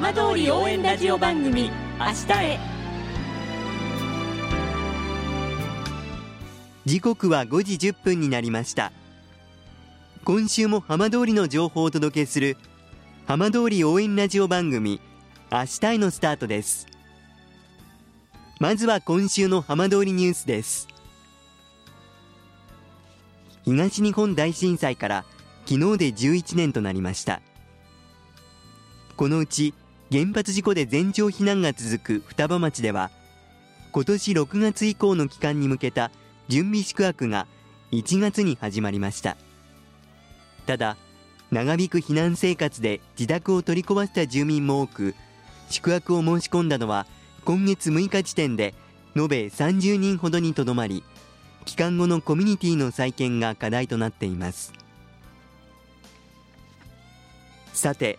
浜通り応援ラジオ番組明日へ。時刻は5時1分になりました。今週も浜通りの情報をお届けする浜通り応援ラジオ番組明日へのスタートです。まずは今週の浜通りニュースです。東日本大震災から昨日で11年となりました。このうち原発事故で全町避難が続く双葉町では今年6月以降の期間に向けた準備宿泊が1月に始まりました。ただ長引く避難生活で自宅を取り壊した住民も多く宿泊を申し込んだのは今月6日時点で延べ30人ほどにとどまり帰還後のコミュニティの再建が課題となっています。さて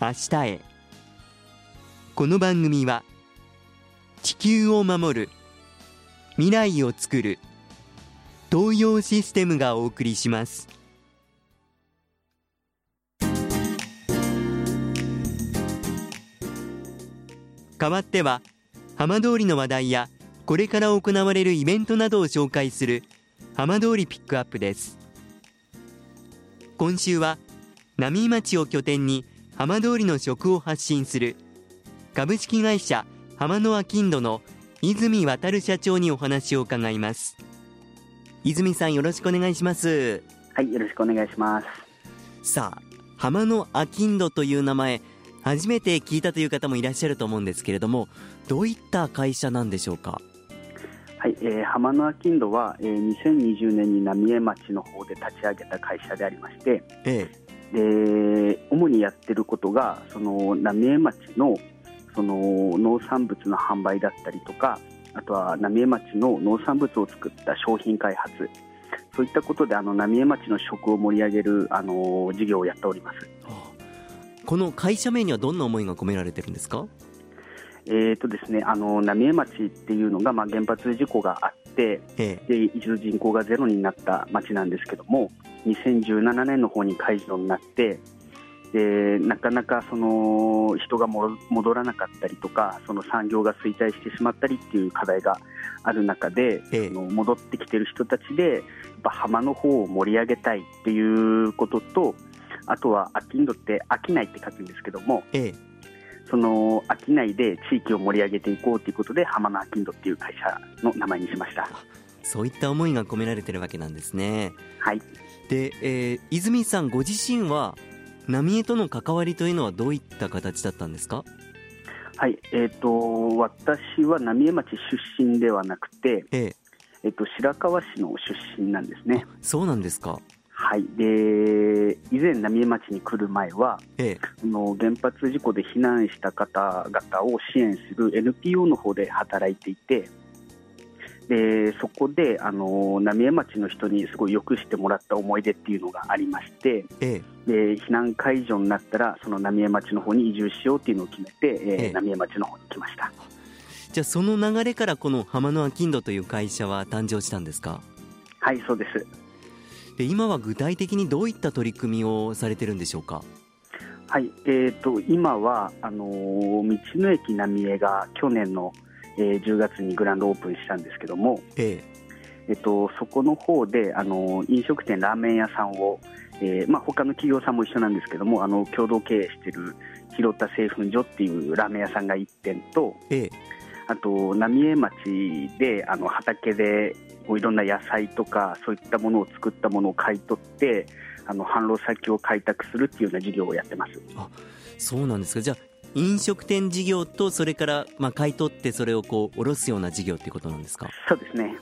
明日へ。この番組は地球を守る未来をつくる東洋システムがお送りします。代わっては浜通りの話題やこれから行われるイベントなどを紹介する浜通りピックアップです。今週は浪江町を拠点に浜通りの食を発信する。株式会社浜のアキンドの泉渡社長にお話を伺います。泉さんよろしくお願いします。はいよろしくお願いします。さあ浜のアキンドという名前初めて聞いたという方もいらっしゃると思うんですけれどもどういった会社なんでしょうか？はい、えー、浜のアキンドは、えー、2020年に浪江町の方で立ち上げた会社でありまして、ええ、で主にやってることがその浪江町のその農産物の販売だったりとかあとは浪江町の農産物を作った商品開発。そういったことであの浪江町の食を盛り上げるあの事業をやっております。この会社名にはどんな思いが込められてるんですか？えーとですね、あの浪江町っていうのが、まあ、原発事故があって、ええ、で一度人口がゼロになった町なんですけども2017年の方に解除になってでなかなかその人が戻らなかったりとかその産業が衰退してしまったりっていう課題がある中で、ええ、の戻ってきてる人たちでやっぱ浜の方を盛り上げたいっていうこととあとはアキンドって飽きないって書くんですけども、ええ、その飽きないで地域を盛り上げていこうということで浜のアキンドっていう会社の名前にしました。そういった思いが込められてるわけなんですね。はいで、えー、泉さんご自身は浪江との関わりというのはどういった形だったんですか？はい、えーと、私は浪江町出身ではなくて、ええ。えーと白河市の出身なんですね。そうなんですか。はい、で以前、浪江町に来る前は、ええ、の原発事故で避難した方々を支援する NPO の方で働いていて、でそこであの浪江町の人にすごいよくしてもらった思い出っていうのがありまして、ええ、で避難解除になったら、その浪江町の方に移住しようっていうのを決めて、ええ、浪江町の方に来ました。じゃあ、その流れからこの浜のアキンドという会社は誕生したんですか？はいそうです。で今は具体的にどういった取り組みをされてるんでしょうか？はい、えーと、今はあのー、道の駅浪江が去年の、えー、10月にグランドオープンしたんですけども、ええ。えっと、そこの方であの飲食店、ラーメン屋さんを、えーまあ、他の企業さんも一緒なんですけどもあの共同経営している広田製粉所っていうラーメン屋さんが1店と、ええ、あと浪江町であの畑でこういろんな野菜とかそういったものを作ったものを買い取ってあの販路先を開拓するっていうような事業をやってます。あそうなんですか。じゃあ飲食店事業とそれからまあ買い取ってそれをこう卸すような事業っていうことなんですか？そうですね。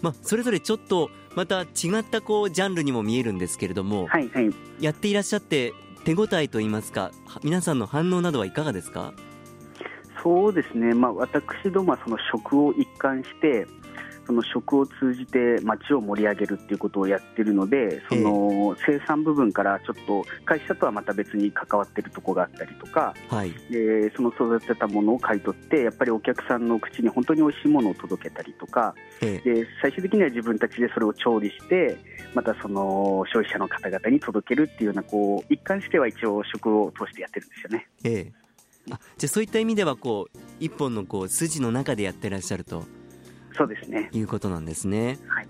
まあ、それぞれちょっとまた違ったこうジャンルにも見えるんですけれども、はいはい、やっていらっしゃって手応えといいますか皆さんの反応などはいかがですか？そうですね、まあ、私どもはその食を一貫してその食を通じて町を盛り上げるっていうことをやってるのでその生産部分からちょっと会社とはまた別に関わってるところがあったりとか、はい、でその育てたものを買い取ってやっぱりお客さんの口に本当に美味しいものを届けたりとかで最終的には自分たちでそれを調理してまたその消費者の方々に届けるっていうようなこう一貫しては一応食を通してやってるんですよね。ええ。あじゃあそういった意味ではこう一本のこう筋の中でやってらっしゃるとそうですね。いうことなんですね。はい、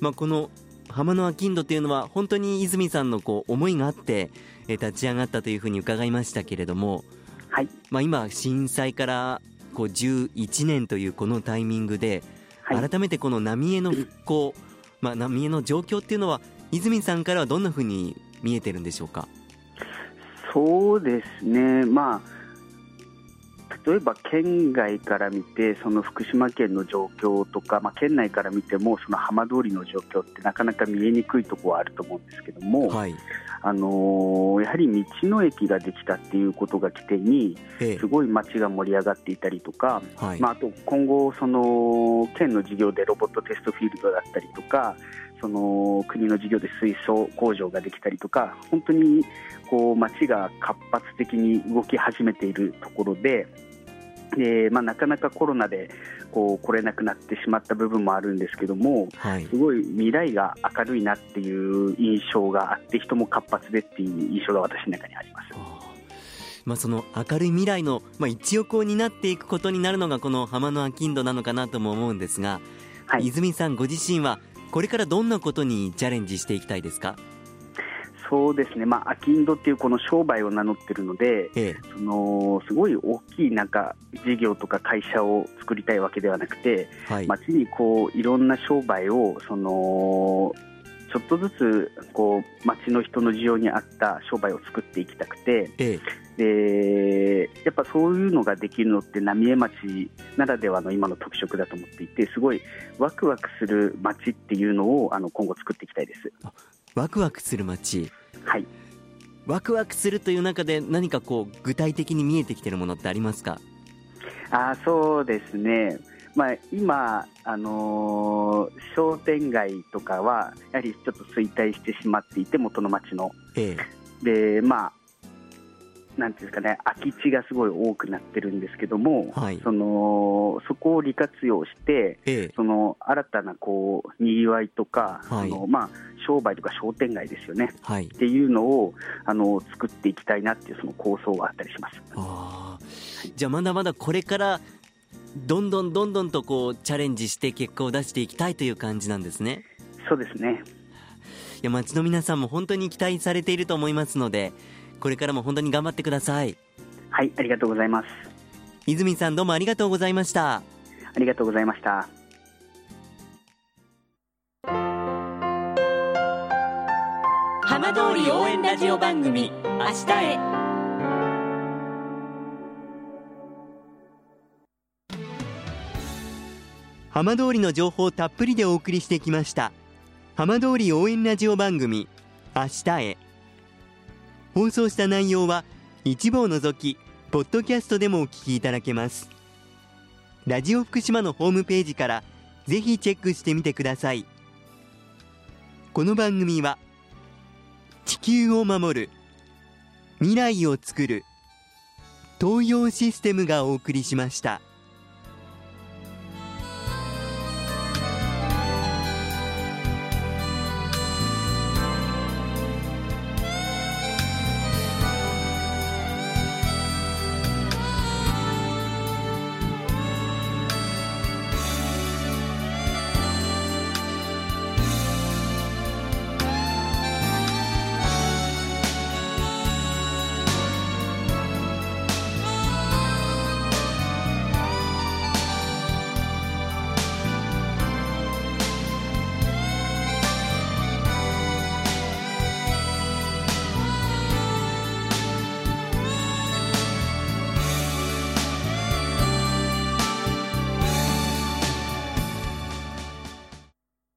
まあ、この浜の商人というのは本当に泉さんのこう思いがあって、え立ち上がったというふうに伺いましたけれども、はい。まあ、今震災からこう11年というこのタイミングで、はい、改めてこの浪江の復興、まあ、浪江の状況っていうのは泉さんからはどんなふうに見えてるんでしょうか？そうですね。まあ例えば県外から見てその福島県の状況とか、まあ、県内から見てもその浜通りの状況ってなかなか見えにくいところはあると思うんですけども、はい、あのー、やはり道の駅ができたっていうことが起点にすごい街が盛り上がっていたりとか、はい、まあ、あと今後その県の事業でロボットテストフィールドだったりとかその国の事業で水素工場ができたりとか本当にこう街が活発的に動き始めているところでえーまあ、なかなかコロナでこう来れなくなってしまった部分もあるんですけども、はい、すごい未来が明るいなっていう印象があって人も活発でっていう印象が私の中にあります。まあ、その明るい未来の、まあ、一翼を担っていくことになるのがこの浜の商人なのかなとも思うんですが、はい、泉さんご自身はこれからどんなことにチャレンジしていきたいですか？そうですね、まあ、アキンドっていうこの商売を名乗ってるので、ええ、そのすごい大きいなんか事業とか会社を作りたいわけではなくて、はい、町にこういろんな商売をそのちょっとずつこう町の人の需要に合った商売を作っていきたくて、ええ、でやっぱそういうのができるのって浪江町ならではの今の特色だと思っていてすごいワクワクする町っていうのをあの今後作っていきたいです。ワクワクする街。はい。ワクワクするという中で何かこう具体的に見えてきているものってありますか？あそうですね、まあ、今、あのー、商店街とかはやはりちょっと衰退してしまっていて元の町の、ええ、でまあなんていうんですかね、空き地がすごい多くなってるんですけども、はい、そのそこを利活用して、ええ、その新たなこうにぎわいとか、はい、のまあ、商売とか商店街ですよね、はい、っていうのをあの作っていきたいなっていうその構想があったりします。あじゃあまだまだこれからどんどんどんどんとこうチャレンジして結果を出していきたいという感じなんですね。そうですね。いや町の皆さんも本当に期待されていると思いますのでこれからも本当に頑張ってください。はいありがとうございます。泉さんどうもありがとうございました。ありがとうございました。浜通り応援ラジオ番組明日へ。浜通りの情報たっぷりでお送りしてきました。浜通り応援ラジオ番組明日へ放送した内容は一部を除きポッドキャストでもお聞きいただけますラジオ福島のホームページからぜひチェックしてみてくださいこの番組は地球を守る未来をつくる東洋システムがお送りしました。